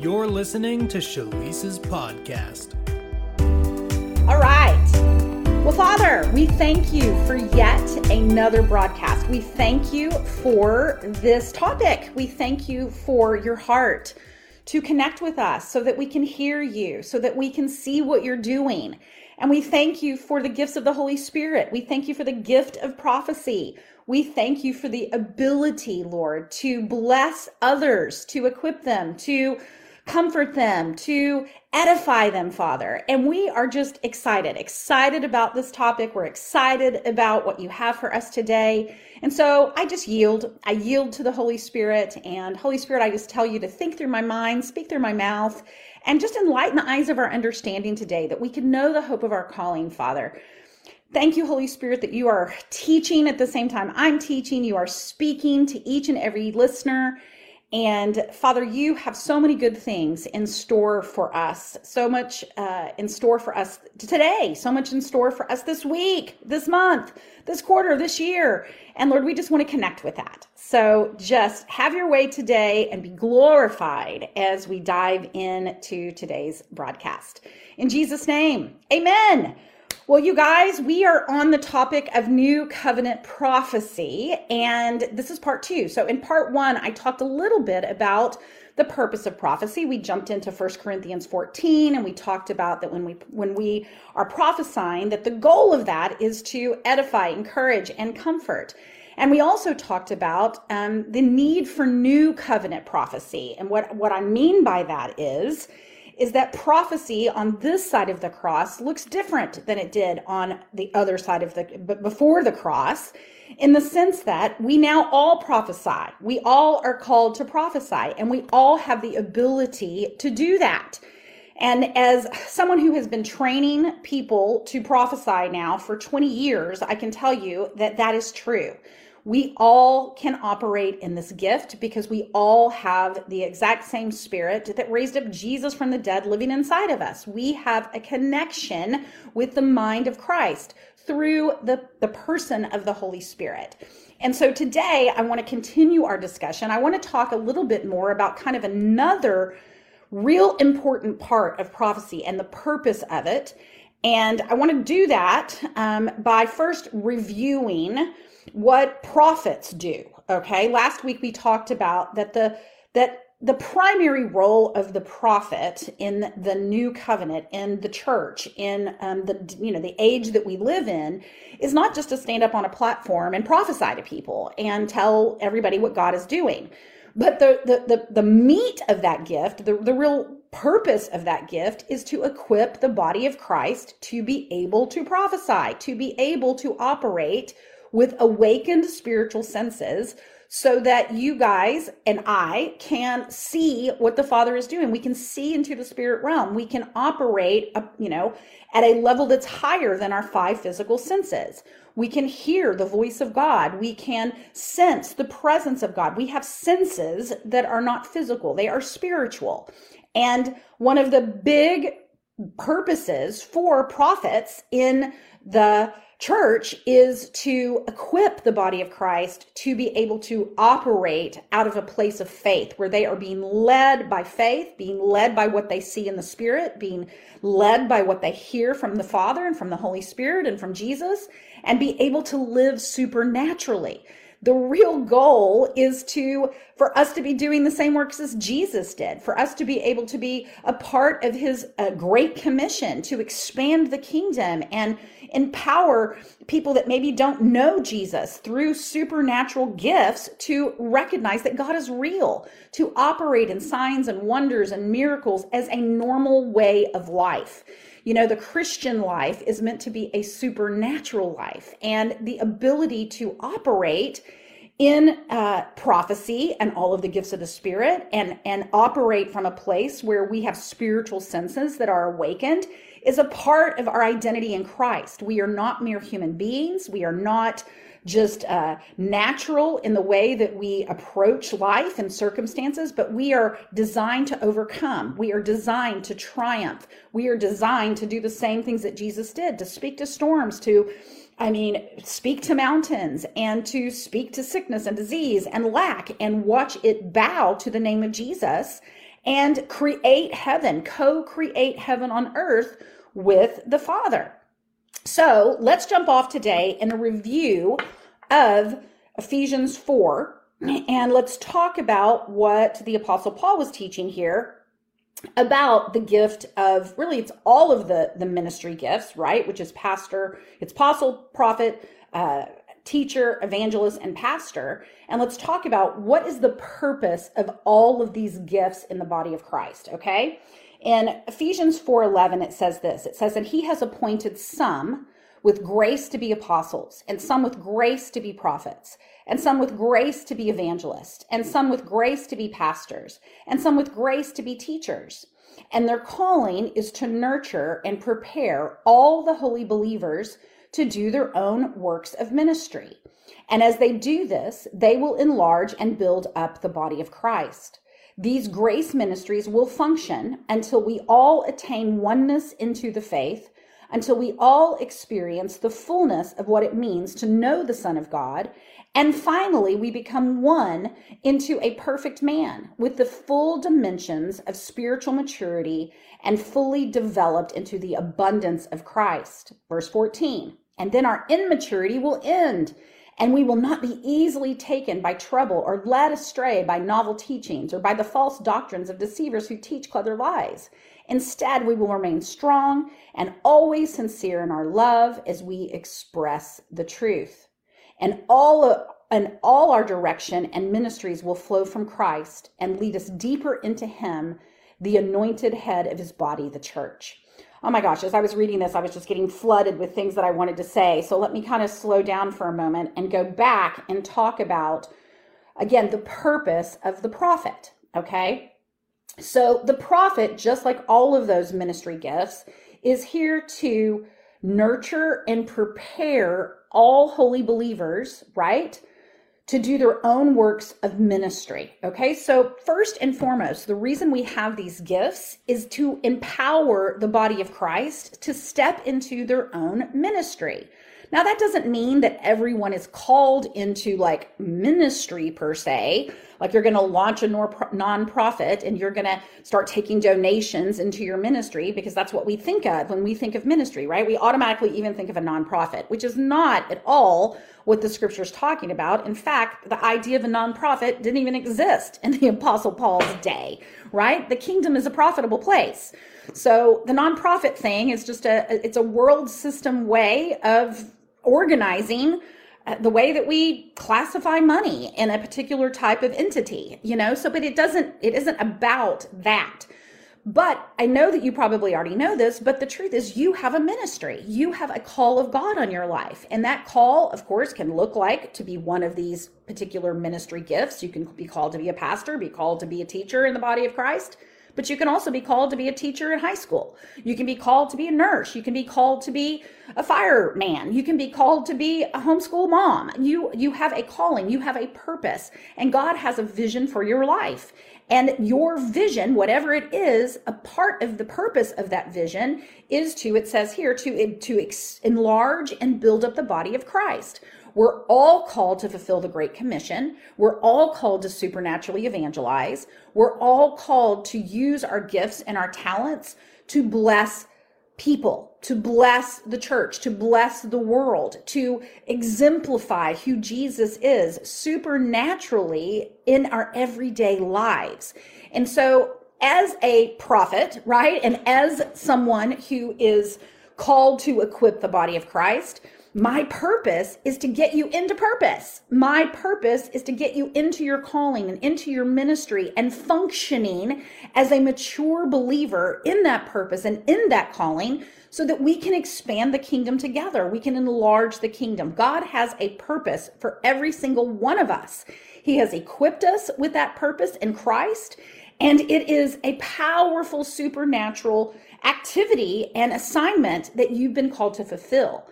You're listening to Shalisa's podcast. All right. Well, Father, we thank you for yet another broadcast. We thank you for this topic. We thank you for your heart to connect with us so that we can hear you, so that we can see what you're doing. And we thank you for the gifts of the Holy Spirit. We thank you for the gift of prophecy. We thank you for the ability, Lord, to bless others, to equip them, to comfort them, to edify them, Father. And we are just excited, excited about this topic. We're excited about what you have for us today. And so I just yield. I yield to the Holy Spirit. And Holy Spirit, I just tell you to think through my mind, speak through my mouth, and just enlighten the eyes of our understanding today that we can know the hope of our calling, Father. Thank you, Holy Spirit, that you are teaching at the same time I'm teaching. You are speaking to each and every listener. And Father, you have so many good things in store for us, so much uh, in store for us today, so much in store for us this week, this month, this quarter, this year. And Lord, we just want to connect with that. So just have your way today and be glorified as we dive into today's broadcast. In Jesus' name, amen. Well, you guys, we are on the topic of new covenant prophecy, and this is part two. So, in part one, I talked a little bit about the purpose of prophecy. We jumped into 1 Corinthians 14 and we talked about that when we when we are prophesying that the goal of that is to edify, encourage and comfort. And we also talked about um, the need for new covenant prophecy. And what, what I mean by that is is that prophecy on this side of the cross looks different than it did on the other side of the before the cross in the sense that we now all prophesy. We all are called to prophesy and we all have the ability to do that. And as someone who has been training people to prophesy now for 20 years, I can tell you that that is true we all can operate in this gift because we all have the exact same spirit that raised up Jesus from the dead living inside of us. We have a connection with the mind of Christ through the, the person of the Holy Spirit. And so today I want to continue our discussion. I want to talk a little bit more about kind of another real important part of prophecy and the purpose of it. And I want to do that um, by first reviewing what prophets do. Okay. Last week we talked about that the, that the primary role of the prophet in the new covenant in the church in um, the you know the age that we live in is not just to stand up on a platform and prophesy to people and tell everybody what god is doing but the the the, the meat of that gift the, the real purpose of that gift is to equip the body of christ to be able to prophesy to be able to operate with awakened spiritual senses so that you guys and I can see what the Father is doing. We can see into the spirit realm. We can operate, uh, you know, at a level that's higher than our five physical senses. We can hear the voice of God. We can sense the presence of God. We have senses that are not physical, they are spiritual. And one of the big purposes for prophets in the church is to equip the body of Christ to be able to operate out of a place of faith where they are being led by faith, being led by what they see in the Spirit, being led by what they hear from the Father and from the Holy Spirit and from Jesus, and be able to live supernaturally. The real goal is to for us to be doing the same works as Jesus did, for us to be able to be a part of his uh, great commission to expand the kingdom and empower people that maybe don't know Jesus through supernatural gifts to recognize that God is real, to operate in signs and wonders and miracles as a normal way of life. You know, the Christian life is meant to be a supernatural life, and the ability to operate in uh, prophecy and all of the gifts of the spirit and and operate from a place where we have spiritual senses that are awakened is a part of our identity in christ we are not mere human beings we are not just uh, natural in the way that we approach life and circumstances, but we are designed to overcome. We are designed to triumph. We are designed to do the same things that Jesus did to speak to storms, to I mean, speak to mountains and to speak to sickness and disease and lack and watch it bow to the name of Jesus and create heaven, co create heaven on earth with the Father. So let's jump off today in a review of Ephesians 4 and let's talk about what the Apostle Paul was teaching here about the gift of really it's all of the the ministry gifts right? Which is pastor it's apostle prophet uh, teacher evangelist and pastor. And let's talk about what is the purpose of all of these gifts in the body of christ okay? In ephesians 4.11 it says this. It says that he has appointed some with grace to be apostles and some with grace to be prophets and some with grace to be evangelists, and some with grace to be pastors, and some with grace to be teachers. And their calling is to nurture and prepare all the holy believers to do their own works of ministry. And as they do this, they will enlarge and build up the body of Christ. These grace ministries will function until we all attain oneness into the faith, until we all experience the fullness of what it means to know the Son of God and finally, we become one into a perfect man with the full dimensions of spiritual maturity and fully developed into the abundance of Christ. Verse 14. And then our immaturity will end, and we will not be easily taken by trouble or led astray by novel teachings or by the false doctrines of deceivers who teach clever lies. Instead, we will remain strong and always sincere in our love as we express the truth. And all and all our direction and ministries will flow from Christ and lead us deeper into him the anointed head of his body the church. Oh my gosh as i was reading this i was just getting flooded with things that i wanted to say. So let me kind of slow down for a moment and go back and talk about again the purpose of the prophet okay so the prophet just like all of those ministry gifts is here to nurture and prepare all holy believers, right? To do their own works of ministry. Okay, so first and foremost, the reason we have these gifts is to empower the body of Christ to step into their own ministry. Now, that doesn't mean that everyone is called into like ministry per se. Like you're going to launch a nonprofit and you're going to start taking donations into your ministry because that's what we think of when we think of ministry, right? We automatically even think of a nonprofit, which is not at all what the scripture is talking about. In fact, the idea of a nonprofit didn't even exist in the Apostle Paul's day, right? The kingdom is a profitable place. So the nonprofit thing is just a it's a world system way of organizing uh, the way that we classify money in a particular type of entity you know so but it doesn't it isn't about that but I know that you probably already know this, but the truth is, you have a ministry. You have a call of God on your life. And that call, of course, can look like to be one of these particular ministry gifts. You can be called to be a pastor, be called to be a teacher in the body of Christ but you can also be called to be a teacher in high school. You can be called to be a nurse. You can be called to be a fireman. You can be called to be a homeschool mom. You, you have a calling. You have a purpose and God has a vision for your life. And your vision, whatever it is, a part of the purpose of that vision is to, it says here, to, to enlarge and build up the body of Christ. We're all called to fulfill the Great Commission. We're all called to supernaturally evangelize. We're all called to use our gifts and our talents to bless people, to bless the church, to bless the world, to exemplify who Jesus is supernaturally in our everyday lives. And so, as a prophet, right, and as someone who is called to equip the body of Christ, my purpose is to get you into purpose. My purpose is to get you into your calling and into your ministry and functioning as a mature believer in that purpose and in that calling so that we can expand the kingdom together. We can enlarge the kingdom. God has a purpose for every single one of us. He has equipped us with that purpose in Christ. And it is a powerful supernatural activity and assignment that you've been called to fulfill.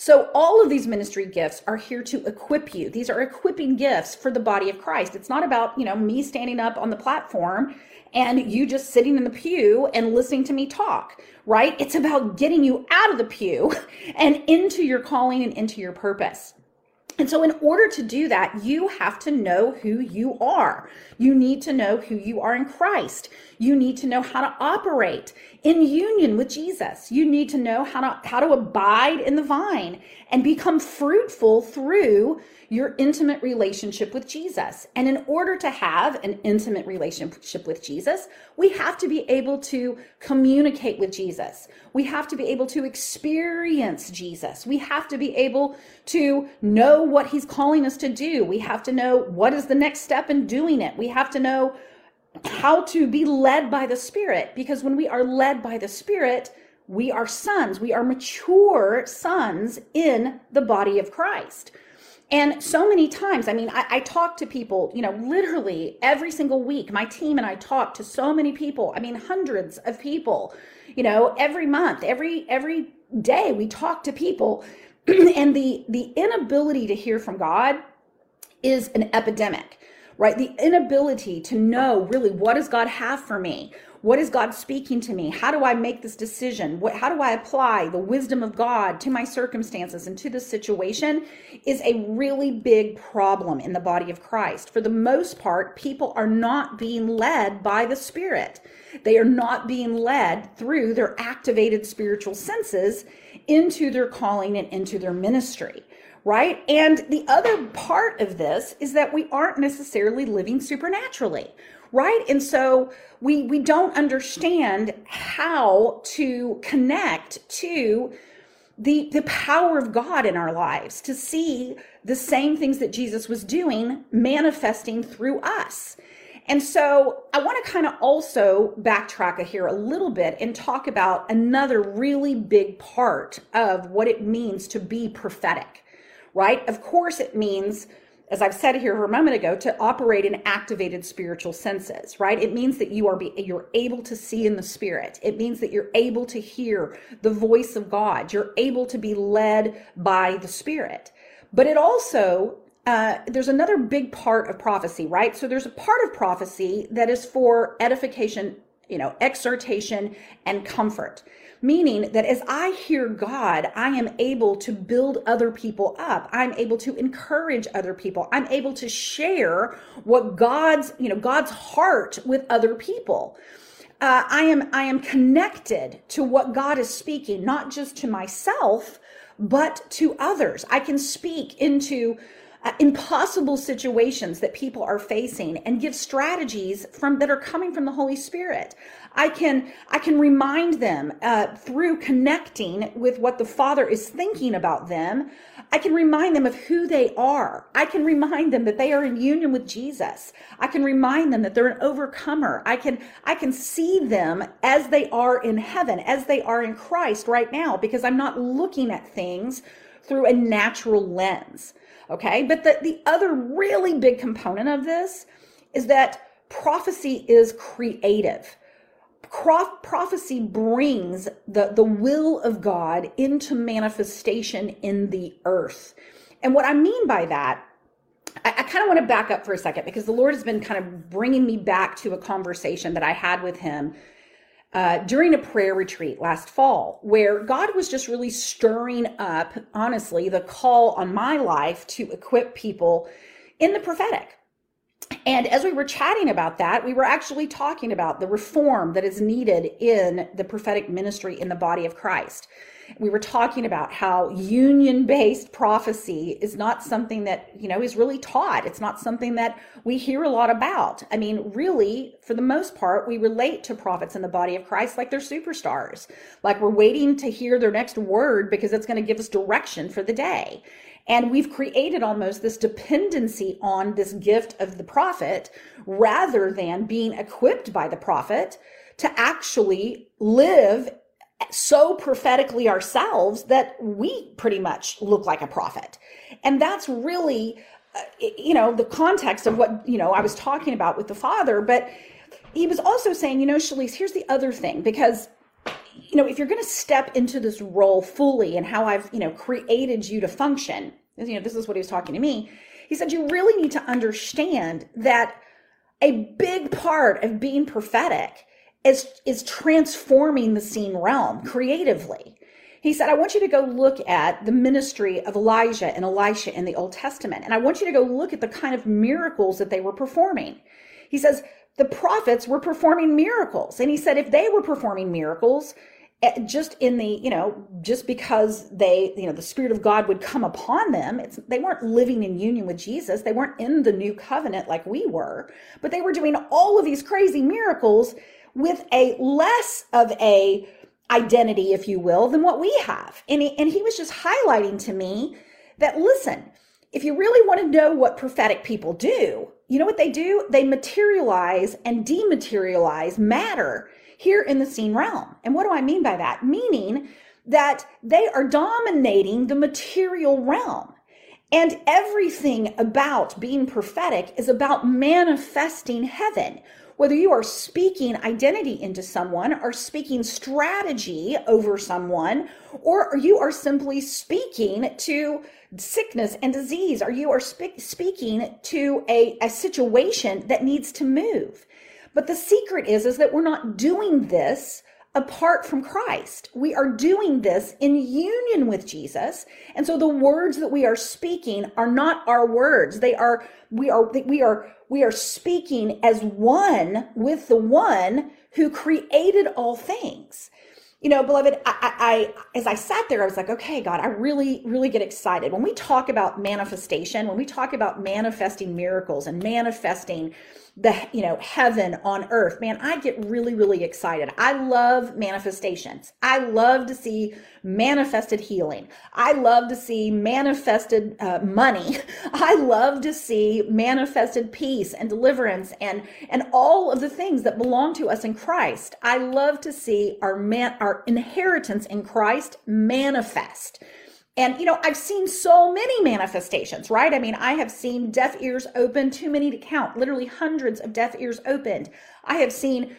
So all of these ministry gifts are here to equip you. These are equipping gifts for the body of Christ. It's not about, you know, me standing up on the platform and you just sitting in the pew and listening to me talk, right? It's about getting you out of the pew and into your calling and into your purpose. And so, in order to do that, you have to know who you are. You need to know who you are in Christ. You need to know how to operate in union with Jesus. You need to know how to, how to abide in the vine and become fruitful through your intimate relationship with Jesus. And in order to have an intimate relationship with Jesus, we have to be able to communicate with Jesus. We have to be able to experience Jesus. We have to be able to know what he's calling us to do. We have to know what is the next step in doing it. We have to know how to be led by the Spirit because when we are led by the Spirit, we are sons. We are mature sons in the body of Christ. And so many times, I mean, I, I, talk to people, you know, literally every single week. My team and I talk to so many people. I mean, hundreds of people, you know, every month, every every day we talk to people. and the the inability to hear from God is an epidemic, right? The inability to know really what does God have for me? What is God speaking to me? How do I make this decision? What, how do I apply the wisdom of God to my circumstances and to this situation is a really big problem in the body of Christ. For the most part, people are not being led by the Spirit. They are not being led through their activated spiritual senses into their calling and into their ministry right? And the other part of this is that we aren't necessarily living supernaturally right and so we we don't understand how to connect to the the power of God in our lives to see the same things that Jesus was doing manifesting through us. And so I want to kind of also backtrack here a little bit and talk about another really big part of what it means to be prophetic, right? Of course, it means as I've said here a moment ago, to operate in activated spiritual senses, right? It means that you are be, you're able to see in the spirit. It means that you're able to hear the voice of God. You're able to be led by the spirit. But it also uh, there's another big part of prophecy, right? So there's a part of prophecy that is for edification, you know, exhortation and comfort meaning that as I hear God, I am able to build other people up. I'm able to encourage other people. I'm able to share what God's, you know, God's heart with other people. Uh, I am I am connected to what God is speaking, not just to myself, but to others. I can speak into uh, impossible situations that people are facing and give strategies from that are coming from the Holy Spirit. I can I can remind them uh, through connecting with what the Father is thinking about them. I can remind them of who they are. I can remind them that they are in union with Jesus. I can remind them that they're an overcomer. I can I can see them as they are in heaven, as they are in Christ right now, because I'm not looking at things through a natural lens. Okay. But the, the other really big component of this is that prophecy is creative. prophecy brings the, the will of God into manifestation in the earth. And what I mean by that, I, I kind of want to back up for a second because the Lord has been kind of bringing me back to a conversation that I had with Him uh, during a prayer retreat last fall, where God was just really stirring up, honestly, the call on my life to equip people in the prophetic. And as we were chatting about that, we were actually talking about the reform that is needed in the prophetic ministry in the body of Christ we were talking about how union based prophecy is not something that, you know, is really taught. It's not something that we hear a lot about. I mean, really, for the most part, we relate to prophets in the body of Christ like they're superstars, like we're waiting to hear their next word because it's going to give us direction for the day. And we've created almost this dependency on this gift of the prophet rather than being equipped by the prophet to actually live so prophetically ourselves that we pretty much look like a prophet. And that's really, uh, you know, the context of what, you know, I was talking about with the father. But he was also saying, you know, Shalise, here's the other thing, because, you know, if you're going to step into this role fully and how I've, you know, created you to function, you know, this is what he was talking to me. He said, you really need to understand that a big part of being prophetic is is transforming the seen realm creatively He said, I want you to go look at the ministry of Elijah and Elisha in the Old Testament. And I want you to go look at the kind of miracles that they were performing. He says, the prophets were performing miracles. And he said, if they were performing miracles, Eh, just in the, you know, just because they, you know, the Spirit of God would come upon them, it's, they weren't living in union with Jesus. They weren't in the new covenant like we were, but they were doing all of these crazy miracles with a less of a identity, if you will, than what we have. And he, and he was just highlighting to me that, listen, if you really want to know what prophetic people do, you know what they do? They materialize and dematerialize matter here in the seen realm. And what do I mean by that? Meaning that they are dominating the material realm. And everything about being prophetic is about manifesting heaven whether you are speaking identity into someone or speaking strategy over someone, or you are simply speaking to sickness and disease, or you are spe- speaking to a, a situation that needs to move. But the secret is, is that we're not doing this apart from Christ. We are doing this in union with Jesus. And so the words that we are speaking are not our words. They are, we are, we are, we are speaking as one with the one who created all things. You know, beloved, I, I, as I sat there, I was like, okay, God, I really, really get excited. When we talk about manifestation, when we talk about manifesting miracles and manifesting the you know heaven on earth. Man i get really really excited. I love manifestations. I love to see manifested healing. I love to see manifested uh, money. I love to see manifested peace and deliverance and and all of the things that belong to us in christ. I love to see our man our inheritance in christ manifest and, you know, I've seen so many manifestations, right? I mean, I have seen deaf ears open, too many to count, literally hundreds of deaf ears opened. I have seen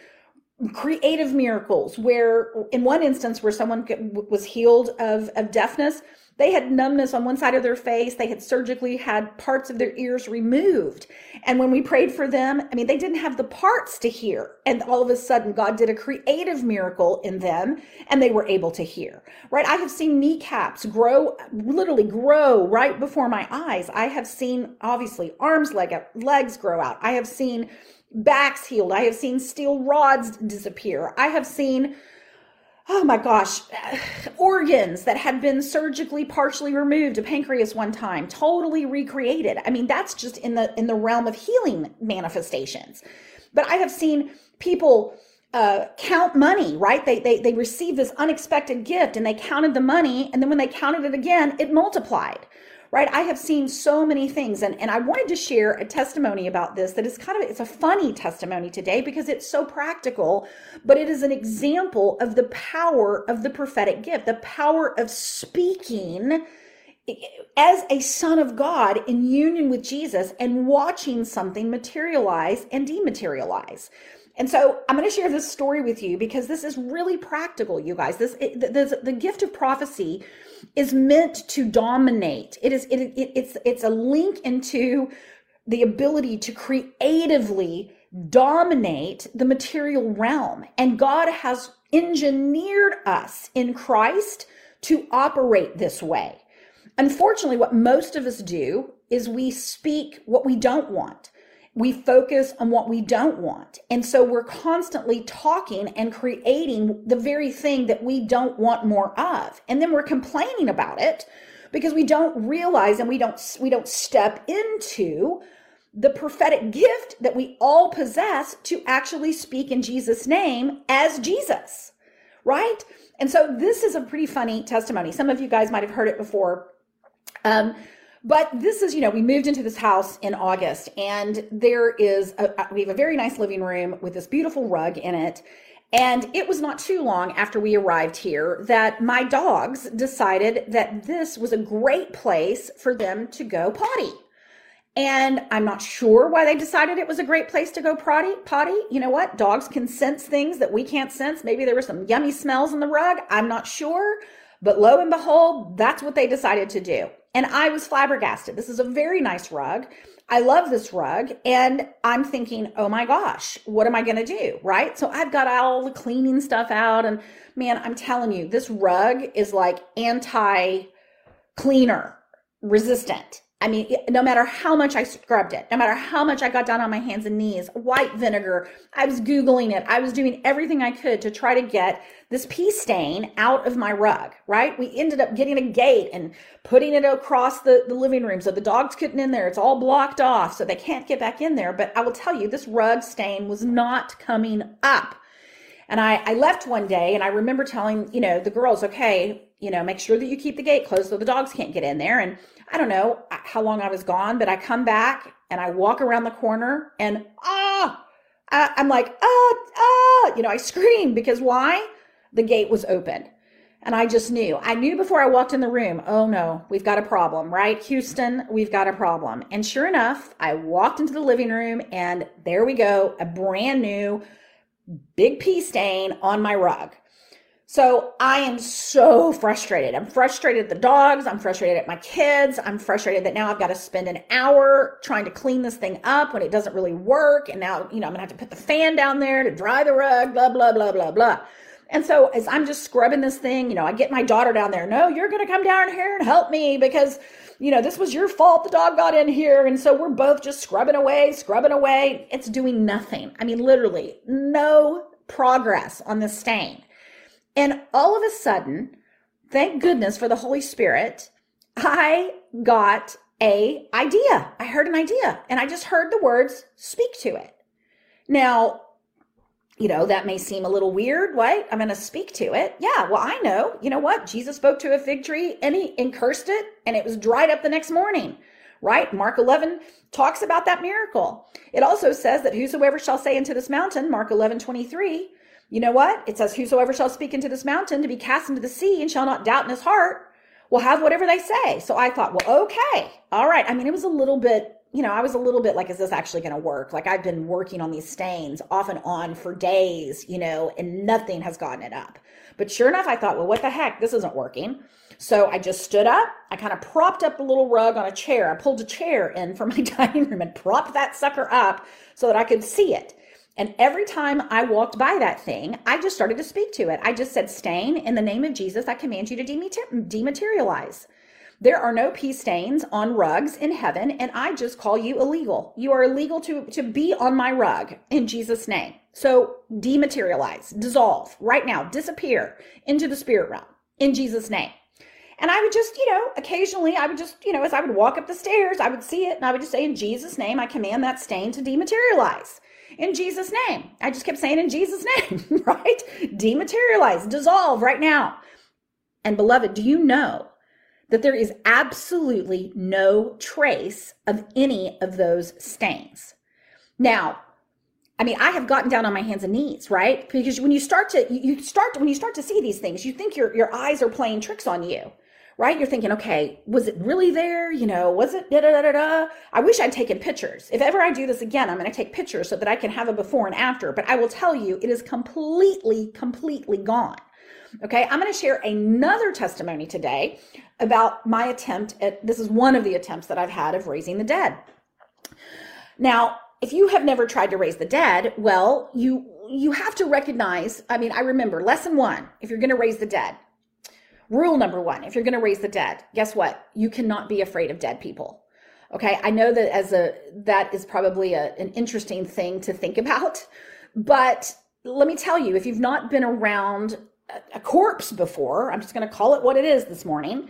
creative miracles where, in one instance, where someone was healed of, of deafness, they had numbness on one side of their face. They had surgically had parts of their ears removed. And when we prayed for them, I mean, they didn't have the parts to hear. And all of a sudden, God did a creative miracle in them and they were able to hear, right? I have seen kneecaps grow, literally grow right before my eyes. I have seen, obviously, arms, leg, legs grow out. I have seen backs healed. I have seen steel rods disappear. I have seen oh my gosh, organs that had been surgically partially removed, a pancreas one time, totally recreated. I mean, that's just in the in the realm of healing manifestations. But I have seen people uh, count money, right? They, they they received this unexpected gift and they counted the money, and then when they counted it again, it multiplied right? I have seen so many things and, and I wanted to share a testimony about this that is kind of, it's a funny testimony today because it's so practical, but it is an example of the power of the prophetic gift, the power of speaking as a son of God in union with Jesus and watching something materialize and dematerialize. And so I'm going to share this story with you because this is really practical, you guys. This it, the, the gift of prophecy is meant to dominate. It is it, it, it's it's a link into the ability to creatively dominate the material realm. And God has engineered us in Christ to operate this way. Unfortunately, what most of us do is we speak what we don't want we focus on what we don't want. And so we're constantly talking and creating the very thing that we don't want more of. And then we're complaining about it because we don't realize and we don't we don't step into the prophetic gift that we all possess to actually speak in Jesus name as Jesus. Right? And so this is a pretty funny testimony. Some of you guys might have heard it before. Um, but this is, you know, we moved into this house in August and there is, a, we have a very nice living room with this beautiful rug in it. And it was not too long after we arrived here that my dogs decided that this was a great place for them to go potty. And I'm not sure why they decided it was a great place to go potty. Potty, you know what? Dogs can sense things that we can't sense. Maybe there were some yummy smells in the rug. I'm not sure. But lo and behold, that's what they decided to do. And I was flabbergasted. This is a very nice rug. I love this rug and I'm thinking, oh my gosh, what am I going to do? Right. So I've got all the cleaning stuff out. And man, I'm telling you, this rug is like anti cleaner resistant. I mean, no matter how much I scrubbed it, no matter how much I got down on my hands and knees, white vinegar, I was Googling it. I was doing everything I could to try to get this pea stain out of my rug, right? We ended up getting a gate and putting it across the, the living room so the dogs couldn't in there. It's all blocked off so they can't get back in there. But I will tell you, this rug stain was not coming up. And I, I left one day and I remember telling, you know, the girls, okay, you know, make sure that you keep the gate closed so the dogs can't get in there. And I don't know how long I was gone, but I come back and I walk around the corner and ah, I'm like, ah, ah, you know, I scream because why? The gate was open. And I just knew. I knew before I walked in the room, oh no, we've got a problem, right? Houston, we've got a problem. And sure enough, I walked into the living room and there we go, a brand new big pee stain on my rug. So I am so frustrated. I'm frustrated at the dogs. I'm frustrated at my kids. I'm frustrated that now I've got to spend an hour trying to clean this thing up when it doesn't really work. And now, you know, I'm going to have to put the fan down there to dry the rug, blah, blah, blah, blah, blah. And so as I'm just scrubbing this thing, you know, I get my daughter down there. No, you're going to come down here and help me because, you know, this was your fault. The dog got in here. And so we're both just scrubbing away, scrubbing away. It's doing nothing. I mean, literally no progress on the stain. And all of a sudden, thank goodness for the Holy Spirit, I got a idea. I heard an idea and I just heard the words speak to it. Now, you know, that may seem a little weird, right? I'm going to speak to it. Yeah, well, I know. You know what? Jesus spoke to a fig tree and he and cursed it and it was dried up the next morning, right? Mark 11 talks about that miracle. It also says that whosoever shall say unto this mountain, Mark 11, 23, you know what? It says, Whosoever shall speak into this mountain to be cast into the sea and shall not doubt in his heart will have whatever they say. So I thought, well, okay. All right. I mean, it was a little bit, you know, I was a little bit like, is this actually going to work? Like I've been working on these stains off and on for days, you know, and nothing has gotten it up. But sure enough, I thought, well, what the heck? This isn't working. So I just stood up. I kind of propped up the little rug on a chair. I pulled a chair in from my dining room and propped that sucker up so that I could see it. And every time I walked by that thing, I just started to speak to it. I just said, Stain, in the name of Jesus, I command you to dematerialize. There are no pee stains on rugs in heaven, and I just call you illegal. You are illegal to, to be on my rug in Jesus' name. So dematerialize, dissolve right now, disappear into the spirit realm in Jesus' name. And I would just, you know, occasionally I would just, you know, as I would walk up the stairs, I would see it and I would just say, in Jesus' name, I command that stain to dematerialize in Jesus' name. I just kept saying in Jesus' name, right? Dematerialize, dissolve right now. And beloved, do you know that there is absolutely no trace of any of those stains? Now, I mean, I have gotten down on my hands and knees, right? Because when you start to you start when you start to see these things, you think your your eyes are playing tricks on you right? You're thinking, okay, was it really there? You know, was it da da da da? I wish I'd taken pictures. If ever I do this again, I'm going to take pictures so that I can have a before and after. But I will tell you, it is completely, completely gone. Okay, I'm going to share another testimony today about my attempt at this is one of the attempts that I've had of raising the dead. Now, if you have never tried to raise the dead, well, you you have to recognize, I mean, I remember lesson 1, if you're going to raise the dead, Rule number one if you're going to raise the dead, guess what? You cannot be afraid of dead people. Okay. I know that as a, that is probably a, an interesting thing to think about, but let me tell you, if you've not been around a, corpse before, I'm just going to call it what it is this morning.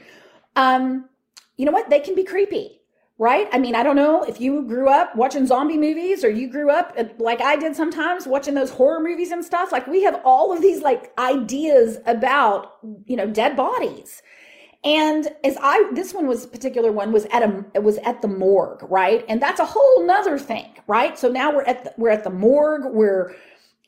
Um, you know what? They can be creepy right? I mean, I don't know if you grew up watching zombie movies or you grew up uh, like I did sometimes watching those horror movies and stuff. Like we have all of these like ideas about, you know, dead bodies. And as I, this one was particular one was at a, it was at the morgue, right? And that's a whole nother thing, right? So now we're at the, we're at the morgue. We're,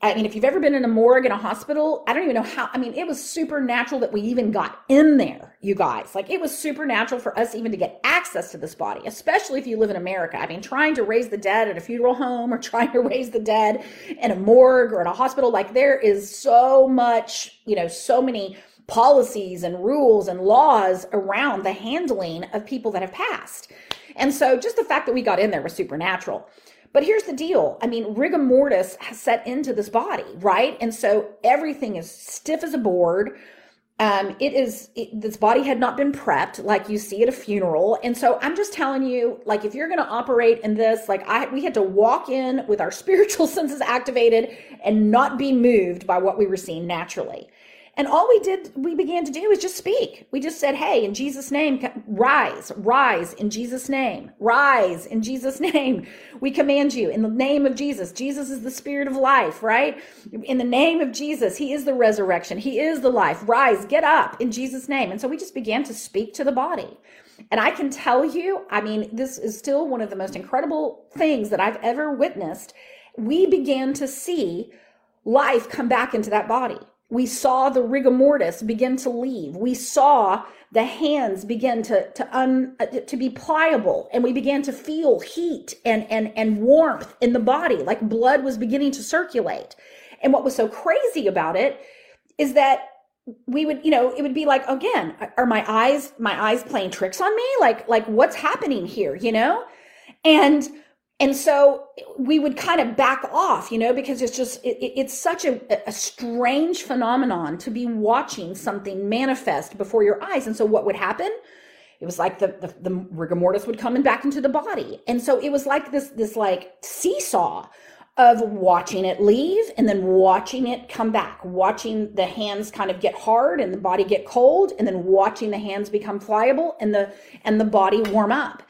I mean, if you've ever been in a morgue in a hospital, I don't even know how. I mean, it was supernatural that we even got in there, you guys. Like, it was supernatural for us even to get access to this body, especially if you live in America. I mean, trying to raise the dead at a funeral home or trying to raise the dead in a morgue or in a hospital, like, there is so much, you know, so many policies and rules and laws around the handling of people that have passed. And so just the fact that we got in there was supernatural. But here's the deal. I mean, rigor mortis has set into this body, right? And so everything is stiff as a board. Um, it is it, this body had not been prepped like you see at a funeral, and so I'm just telling you, like if you're going to operate in this, like I we had to walk in with our spiritual senses activated and not be moved by what we were seeing naturally. And all we did, we began to do is just speak. We just said, Hey, in Jesus' name, rise, rise in Jesus' name, rise in Jesus' name. We command you in the name of Jesus. Jesus is the spirit of life, right? In the name of Jesus, He is the resurrection, He is the life. Rise, get up in Jesus' name. And so we just began to speak to the body. And I can tell you, I mean, this is still one of the most incredible things that I've ever witnessed. We began to see life come back into that body we saw the rigor mortis begin to leave. We saw the hands begin to to un, uh, to be pliable, and we began to feel heat and and and warmth in the body, like blood was beginning to circulate. And what was so crazy about it is that we would you know it would be like again are my eyes my eyes playing tricks on me like like what's happening here you know and and so we would kind of back off you know because it's just it, it's such a, a strange phenomenon to be watching something manifest before your eyes. And so what would happen? It was like the, the, the rigor mortis would come and back into the body. And so it was like this this like seesaw of watching it leave and then watching it come back watching the hands kind of get hard and the body get cold and then watching the hands become pliable and the and the body warm up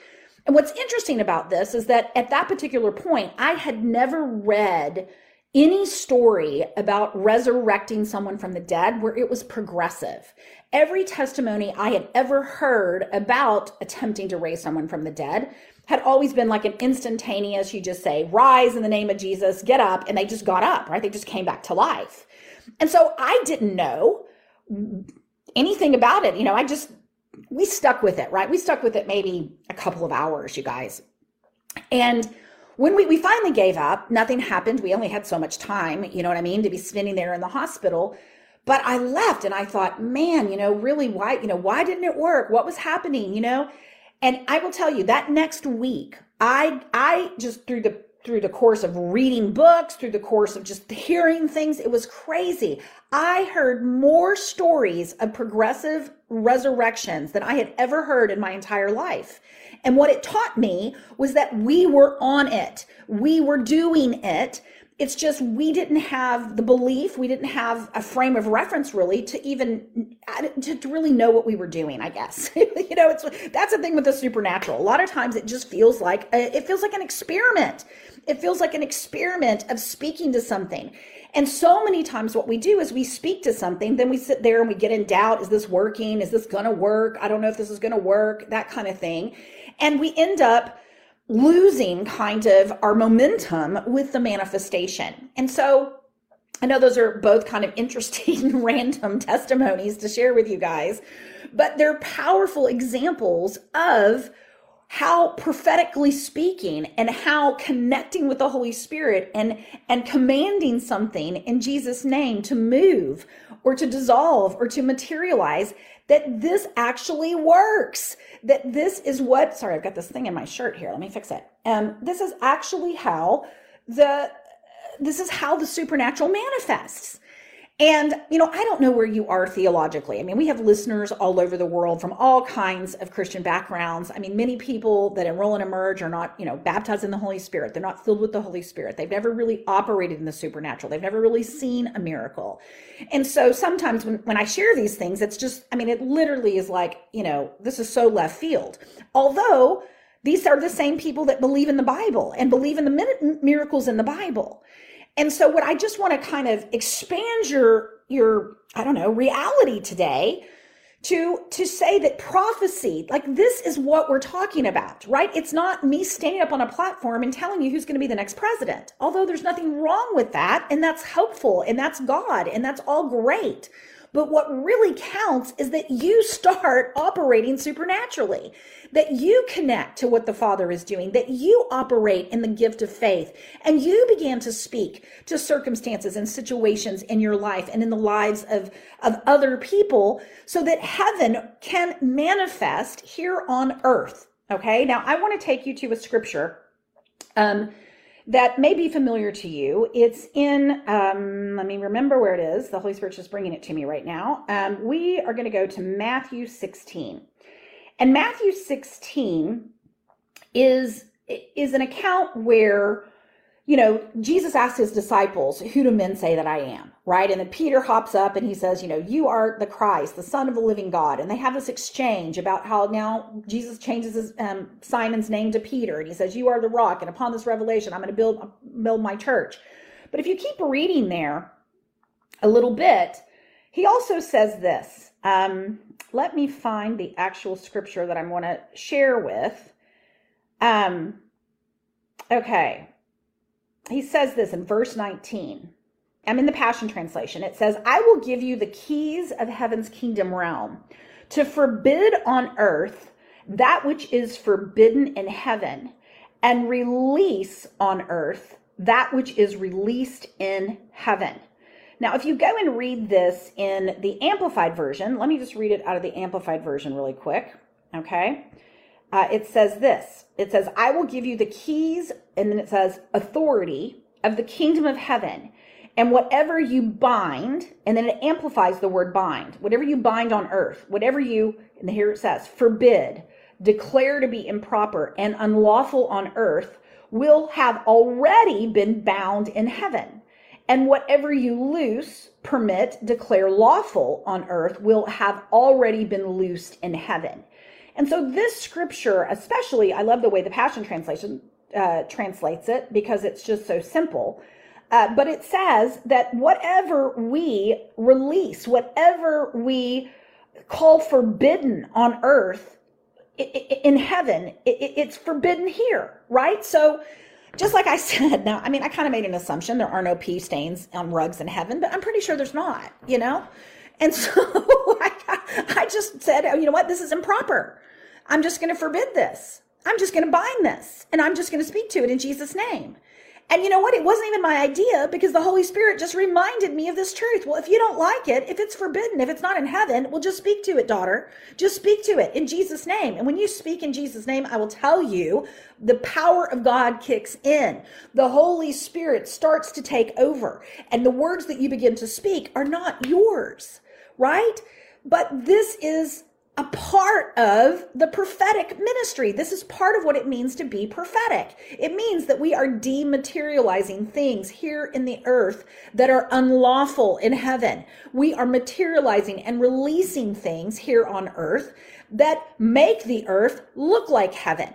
and what's interesting about this is that at that particular point, I had never read any story about resurrecting someone from the dead where it was progressive. Every testimony I had ever heard about attempting to raise someone from the dead had always been like an instantaneous, you just say, rise in the name of Jesus, get up, and they just got up, right? They just came back to life. And so I didn't know anything about it. You know, I just we stuck with it, right? We stuck with it maybe a couple of hours, you guys. And when we, we finally gave up, nothing happened. We only had so much time, you know what I mean, to be spending there in the hospital. But I left and I thought, man, you know, really, why, you know, why didn't it work? What was happening, you know? And I will tell you that next week, I, I just through the through the course of reading books, through the course of just hearing things, it was crazy. I heard more stories of progressive resurrections than I had ever heard in my entire life. And what it taught me was that we were on it. We were doing it. It's just we didn't have the belief, we didn't have a frame of reference really to even to, to really know what we were doing. I guess you know it's that's the thing with the supernatural. A lot of times it just feels like a, it feels like an experiment. It feels like an experiment of speaking to something. And so many times what we do is we speak to something, then we sit there and we get in doubt. Is this working? Is this going to work? I don't know if this is going to work, that kind of thing. And we end up losing kind of our momentum with the manifestation. And so I know those are both kind of interesting random testimonies to share with you guys, but they're powerful examples of how prophetically speaking and how connecting with the Holy Spirit and, and commanding something in Jesus' name to move or to dissolve or to materialize, that this actually works. That this is what, sorry, I've got this thing in my shirt here. Let me fix it. Um, this is actually how the, this is how the supernatural manifests. And, you know, I don't know where you are theologically. I mean, we have listeners all over the world from all kinds of Christian backgrounds. I mean, many people that enroll and emerge are not, you know, baptized in the Holy Spirit. They're not filled with the Holy Spirit. They've never really operated in the supernatural. They've never really seen a miracle. And so sometimes when, when I share these things, it's just, I mean, it literally is like, you know, this is so left field. Although, these are the same people that believe in the Bible and believe in the miracles in the Bible. And so what I just want to kind of expand your your I don't know, reality today to to say that prophecy like this is what we're talking about right? It's not me standing up on a platform and telling you who's going to be the next president although there's nothing wrong with that and that's helpful and that's god and that's all great but what really counts is that you start operating supernaturally, that you connect to what the Father is doing, that you operate in the gift of faith, and you begin to speak to circumstances and situations in your life and in the lives of, of other people so that heaven can manifest here on earth. Okay, now I want to take you to a scripture um, that may be familiar to you. It's in, um, let me remember where it is. The Holy Spirit's just bringing it to me right now. Um, we are going to go to Matthew 16. And Matthew 16 is, is an account where you know, Jesus asked his disciples, Who do men say that I am? Right? And then Peter hops up and he says, You know, you are the Christ, the Son of the living God. And they have this exchange about how now Jesus changes his, um, Simon's name to Peter. And he says, You are the rock. And upon this revelation, I'm going to build, build my church. But if you keep reading there a little bit, he also says this. Um, let me find the actual scripture that I want to share with. Um, okay he says this in verse 19. I'm in the Passion Translation. It says, I will give you the keys of heaven's kingdom realm to forbid on earth that which is forbidden in heaven and release on earth that which is released in heaven. Now, if you go and read this in the Amplified Version, let me just read it out of the Amplified Version really quick. Okay uh, it says this it says, I will give you the keys, and then it says authority of the kingdom of heaven. And whatever you bind, and then it amplifies the word bind, whatever you bind on earth, whatever you, and here it says, forbid, declare to be improper and unlawful on earth, will have already been bound in heaven. And whatever you loose, permit, declare lawful on earth, will have already been loosed in heaven. And so this scripture, especially, I love the way the Passion Translation uh, translates it because it's just so simple. Uh, but it says that whatever we release, whatever we call forbidden on earth, in heaven, it's forbidden here, right? So, just like I said, now, I mean, I kind of made an assumption there are no pee stains on rugs in heaven, but I'm pretty sure there's not, you know? And so I, I just said, oh, you know what? This is improper. I'm just going to forbid this. I'm just going to bind this and I'm just going to speak to it in Jesus' name. And you know what? It wasn't even my idea because the Holy Spirit just reminded me of this truth. Well, if you don't like it, if it's forbidden, if it's not in heaven, well, just speak to it, daughter. Just speak to it in Jesus' name. And when you speak in Jesus' name, I will tell you the power of God kicks in. The Holy Spirit starts to take over. And the words that you begin to speak are not yours, right? But this is a part of the prophetic ministry. This is part of what it means to be prophetic. It means that we are dematerializing things here in the earth that are unlawful in heaven. We are materializing and releasing things here on earth that make the earth look like heaven.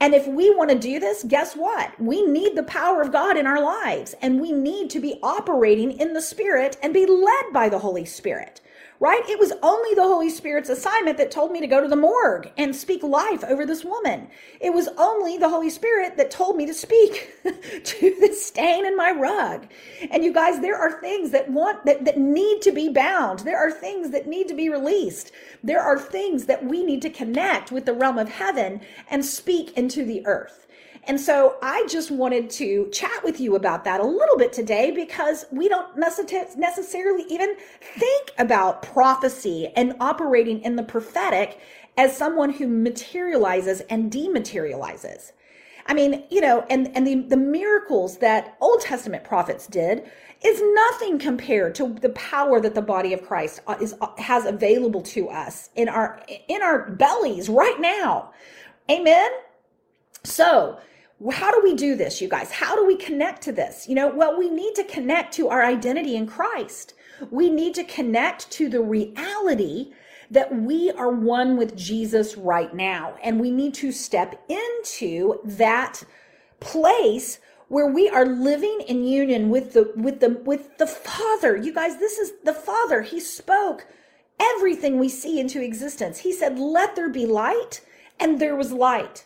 And if we want to do this, guess what? We need the power of God in our lives and we need to be operating in the Spirit and be led by the Holy Spirit right? It was only the Holy Spirit's assignment that told me to go to the morgue and speak life over this woman. It was only the Holy Spirit that told me to speak to the stain in my rug. And you guys, there are things that want that, that need to be bound. There are things that need to be released. There are things that we need to connect with the realm of heaven and speak into the earth. And so I just wanted to chat with you about that a little bit today because we don't necessarily even think about prophecy and operating in the prophetic as someone who materializes and dematerializes. I mean, you know, and, and the, the miracles that Old Testament prophets did is nothing compared to the power that the body of Christ uh, is uh, has available to us in our in our bellies right now. Amen. So, how do we do this, you guys? How do we connect to this? You know, well, we need to connect to our identity in Christ. We need to connect to the reality that we are one with Jesus right now. And we need to step into that place where we are living in union with the with the with the Father. You guys, this is the Father. He spoke everything we see into existence. He said, "Let there be light," and there was light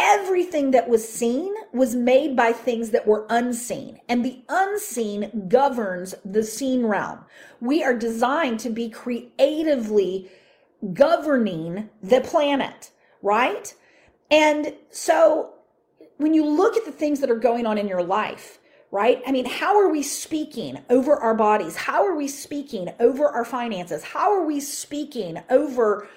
everything that was seen was made by things that were unseen, and the unseen governs the seen realm. We are designed to be creatively governing the planet, right? And so when you look at the things that are going on in your life, right? I mean, how are we speaking over our bodies? How are we speaking over our finances? How are we speaking over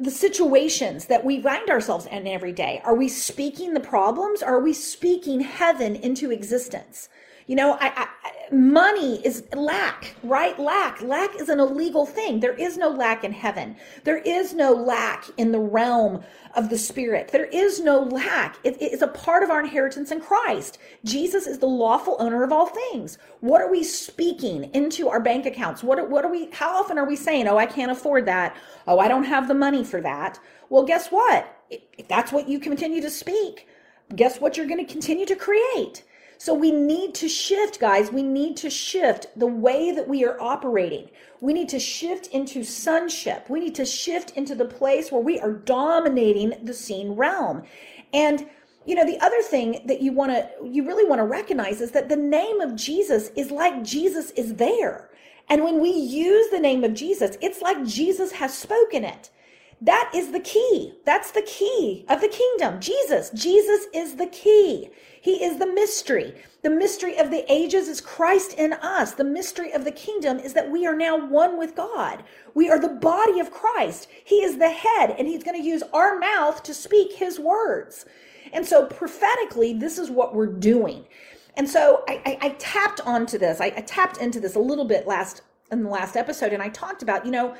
the situations that we find ourselves in every day? Are we speaking the problems? Are we speaking heaven into existence? You know, I, I, money is lack, right? Lack. Lack is an illegal thing. There is no lack in heaven. There is no lack in the realm of the spirit. There is no lack. It, it is a part of our inheritance in Christ. Jesus is the lawful owner of all things. What are we speaking into our bank accounts? What, what are we, how often are we saying, oh, I can't afford that. Oh, I don't have the money for that. Well, guess what? If that's what you continue to speak, guess what you're going to continue to create? So we need to shift, guys. We need to shift the way that we are operating. We need to shift into sonship. We need to shift into the place where we are dominating the seen realm. And you know, the other thing that you want to, you really want to recognize is that the name of Jesus is like Jesus is there. And when we use the name of Jesus, it's like Jesus has spoken it. That is the key. That's the key of the kingdom. Jesus. Jesus is the key. He is the mystery. The mystery of the ages is Christ in us. The mystery of the kingdom is that we are now one with God. We are the body of Christ. He is the head, and He's going to use our mouth to speak His words. And so, prophetically, this is what we're doing. And so, I, I, I tapped onto this. I, I tapped into this a little bit last in the last episode, and I talked about, you know,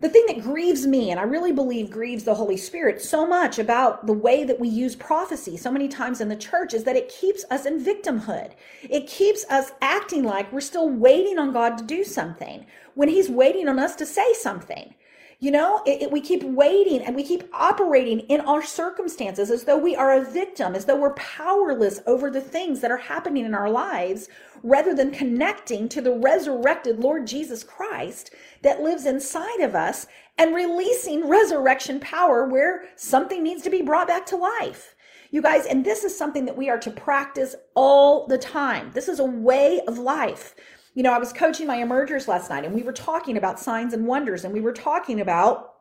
the thing that grieves me, and I really believe grieves the Holy Spirit so much about the way that we use prophecy so many times in the church, is that it keeps us in victimhood. It keeps us acting like we're still waiting on God to do something when He's waiting on us to say something. You know, it, it, we keep waiting and we keep operating in our circumstances as though we are a victim, as though we're powerless over the things that are happening in our lives, rather than connecting to the resurrected Lord Jesus Christ that lives inside of us and releasing resurrection power where something needs to be brought back to life. You guys, and this is something that we are to practice all the time. This is a way of life you know, I was coaching my emergers last night and we were talking about signs and wonders and we were talking about,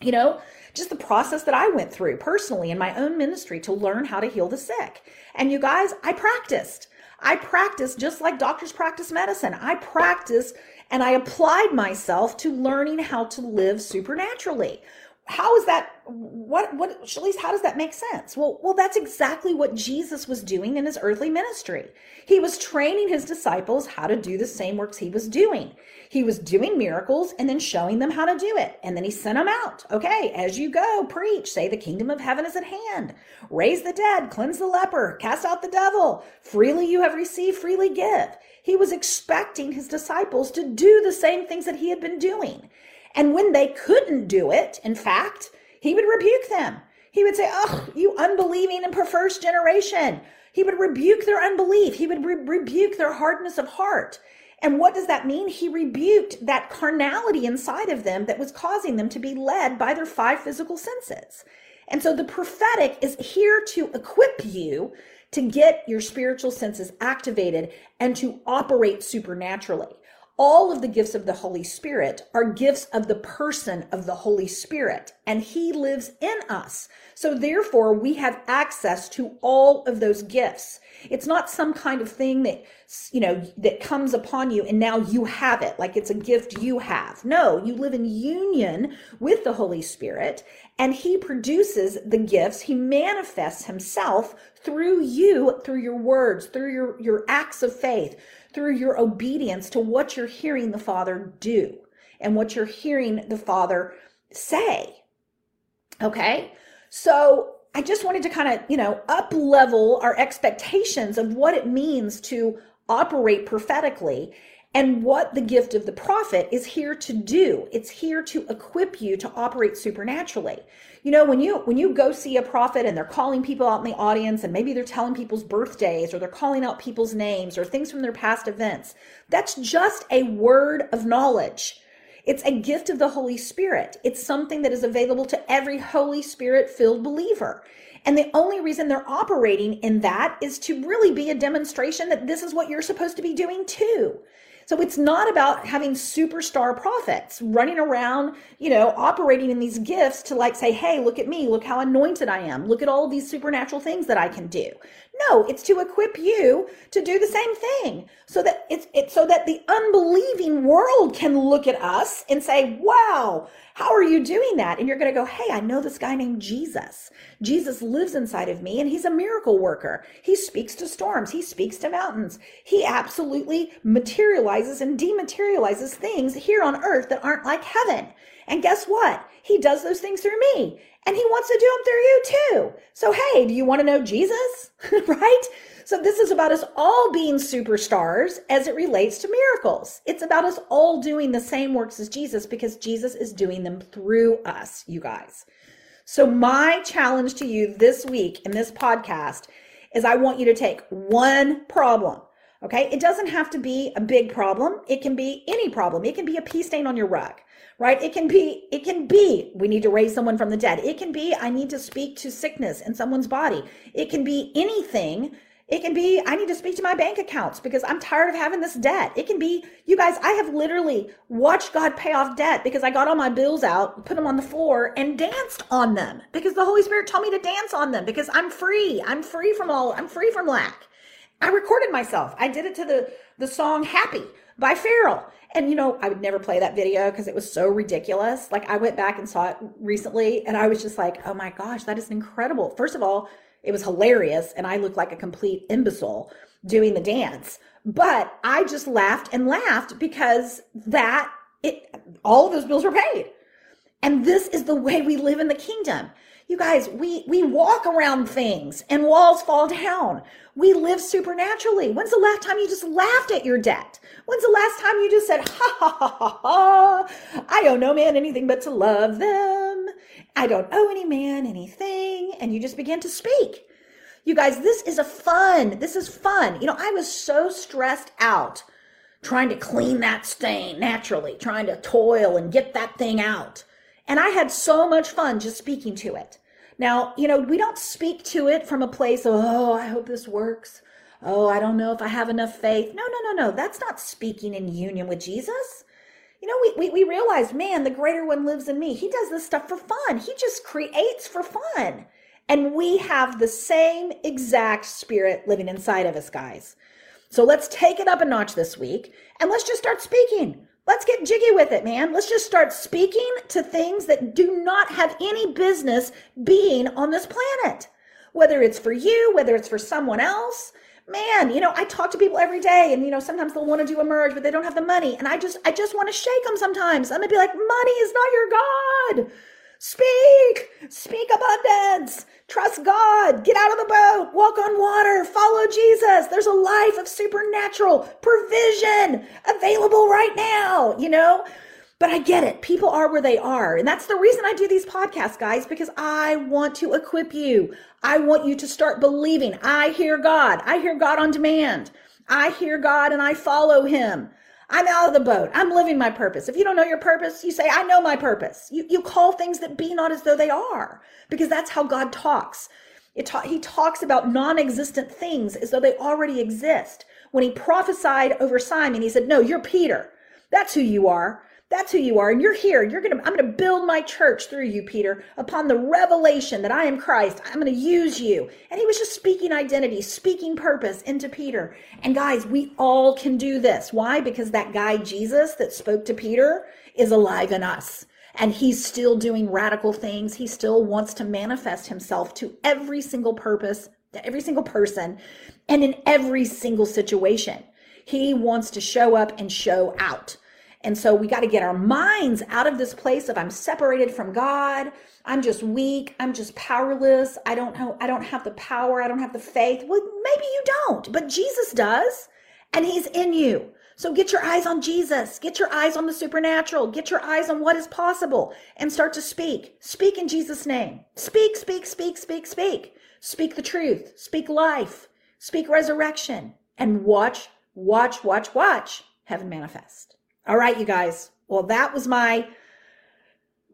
you know, just the process that I went through personally in my own ministry to learn how to heal the sick. And you guys, I practiced. I practiced just like doctors practice medicine. I practiced and I applied myself to learning how to live supernaturally how is that what what least how does that make sense? Well well that's exactly what jesus was doing in his earthly ministry. He was training his disciples how to do the same works he was doing. He was doing miracles and then showing them how to do it. And then he sent them out. Okay as you go preach say the kingdom of heaven is at hand. Raise the dead cleanse the leper cast out the devil. Freely you have received freely give. He was expecting his disciples to do the same things that he had been doing and when they couldn't do it, in fact, he would rebuke them. He would say, Oh, you unbelieving and perverse generation. He would rebuke their unbelief. He would re- rebuke their hardness of heart. And what does that mean? He rebuked that carnality inside of them that was causing them to be led by their five physical senses. And so the prophetic is here to equip you to get your spiritual senses activated and to operate supernaturally all of the gifts of the Holy Spirit are gifts of the person of the Holy Spirit, and He lives in us. So therefore, we have access to all of those gifts. It's not some kind of thing that, you know, that comes upon you and now you have it, like it's a gift you have. No, you live in union with the Holy Spirit, and He produces the gifts. He manifests Himself through you, through your words, through your, your acts of faith through your obedience to what you're hearing the Father do and what you're hearing the Father say. Okay? So I just wanted to kind of, you know, up level our expectations of what it means to operate prophetically and what the gift of the prophet is here to do. It's here to equip you to operate supernaturally. You know, when you when you go see a prophet and they're calling people out in the audience and maybe they're telling people's birthdays or they're calling out people's names or things from their past events, that's just a word of knowledge. It's a gift of the Holy Spirit. It's something that is available to every Holy Spirit filled believer. And the only reason they're operating in that is to really be a demonstration that this is what you're supposed to be doing too. So it's not about having superstar prophets running around, you know, operating in these gifts to like say, hey, look at me, look how anointed I am, look at all these supernatural things that I can do. No, it's to equip you to do the same thing so that it's, it's so that the unbelieving world can look at us and say, wow, how are you doing that? And you're going to go, Hey, I know this guy named Jesus. Jesus lives inside of me and he's a miracle worker. He speaks to storms. He speaks to mountains. He absolutely materializes and dematerializes things here on earth that aren't like heaven. And guess what? He does those things through me and he wants to do them through you too. So, hey, do you want to know Jesus? right? So, this is about us all being superstars as it relates to miracles. It's about us all doing the same works as Jesus because Jesus is doing them through us, you guys. So, my challenge to you this week in this podcast is I want you to take one problem. Okay. It doesn't have to be a big problem. It can be any problem. It can be a pee stain on your rug right? It can be, it can be, we need to raise someone from the dead. It can be, I need to speak to sickness in someone's body. It can be anything. It can be, I need to speak to my bank accounts because I'm tired of having this debt. It can be, you guys, I have literally watched God pay off debt because I got all my bills out, put them on the floor, and danced on them because the Holy Spirit told me to dance on them because I'm free. I'm free from all, I'm free from lack. I recorded myself. I did it to the, the song Happy by Pharrell. And you know, I would never play that video because it was so ridiculous. Like I went back and saw it recently and I was just like, oh my gosh, that is incredible. First of all, it was hilarious and I looked like a complete imbecile doing the dance. But I just laughed and laughed because that it all of those bills were paid. And this is the way we live in the kingdom. You guys, we we walk around things and walls fall down. We live supernaturally. When's the last time you just laughed at your debt? When's the last time you just said, ha ha ha ha ha, I owe no man anything but to love them. I don't owe any man anything. And you just begin to speak. You guys, this is a fun. This is fun. You know, I was so stressed out trying to clean that stain naturally, trying to toil and get that thing out. And I had so much fun just speaking to it. Now, you know, we don't speak to it from a place of, oh, I hope this works. Oh, I don't know if I have enough faith. No, no, no, no. That's not speaking in union with Jesus. You know, we, we, we realize, man, the greater one lives in me. He does this stuff for fun. He just creates for fun. And we have the same exact spirit living inside of us, guys. So let's take it up a notch this week and let's just start speaking. Let's get jiggy with it, man. Let's just start speaking to things that do not have any business being on this planet. Whether it's for you, whether it's for someone else, man, you know, I talk to people every day and, you know, sometimes they'll want to do a merge, but they don't have the money. And I just, I just want to shake them sometimes. I'm to be like, money is not your God. Speak, speak abundance. Trust God. Get out of the boat. Walk on water. Follow Jesus. There's a life of supernatural provision available right now, you know? But I get it. People are where they are. And that's the reason I do these podcasts, guys, because I want to equip you. I want you to start believing. I hear God. I hear God on demand. I hear God and I follow him. I'm out of the boat. I'm living my purpose. If you don't know your purpose, you say, I know my purpose. You, you call things that be not as though they are, because that's how God talks. Ta- he talks about non existent things as though they already exist. When he prophesied over Simon, he said, No, you're Peter. That's who you are. That's who you are. And you're here. You're going to, I'm going to build my church through you, Peter, upon the revelation that I am Christ. I'm going to use you. And he was just speaking identity, speaking purpose into Peter. And guys, we all can do this. Why? Because that guy, Jesus, that spoke to Peter is alive in us. And he's still doing radical things. He still wants to manifest himself to every single purpose, to every single person, and in every single situation. He wants to show up and show out. And so we got to get our minds out of this place of I'm separated from God. I'm just weak. I'm just powerless. I don't know. I don't have the power. I don't have the faith. Well, maybe you don't, but Jesus does. And he's in you. So get your eyes on Jesus. Get your eyes on the supernatural. Get your eyes on what is possible and start to speak. Speak in Jesus' name. Speak, speak, speak, speak, speak. Speak the truth. Speak life. Speak resurrection. And watch, watch, watch, watch heaven manifest. All right, you guys. Well, that was my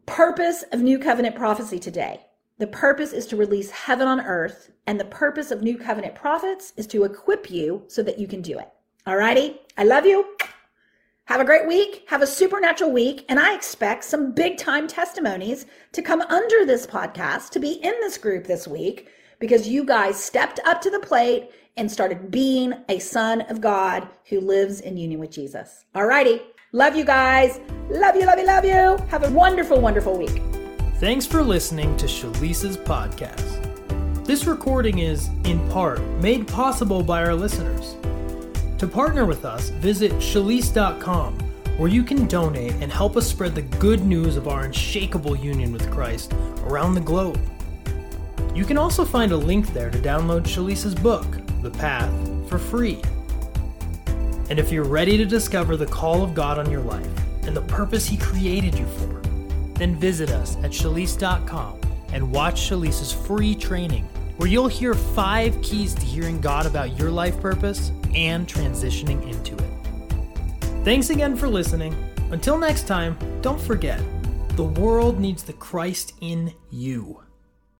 purpose of New Covenant prophecy today. The purpose is to release heaven on earth, and the purpose of New Covenant prophets is to equip you so that you can do it. All righty. I love you. Have a great week. Have a supernatural week. And I expect some big time testimonies to come under this podcast, to be in this group this week, because you guys stepped up to the plate and started being a son of God who lives in union with Jesus. Alrighty. Love you guys. Love you, love you, love you. Have a wonderful, wonderful week. Thanks for listening to Shalise's podcast. This recording is, in part, made possible by our listeners. To partner with us, visit shalise.com, where you can donate and help us spread the good news of our unshakable union with Christ around the globe. You can also find a link there to download Shalise's book, The Path, for free. And if you're ready to discover the call of God on your life and the purpose He created you for, then visit us at shalise.com and watch Shalise's free training, where you'll hear five keys to hearing God about your life purpose and transitioning into it. Thanks again for listening. Until next time, don't forget the world needs the Christ in you.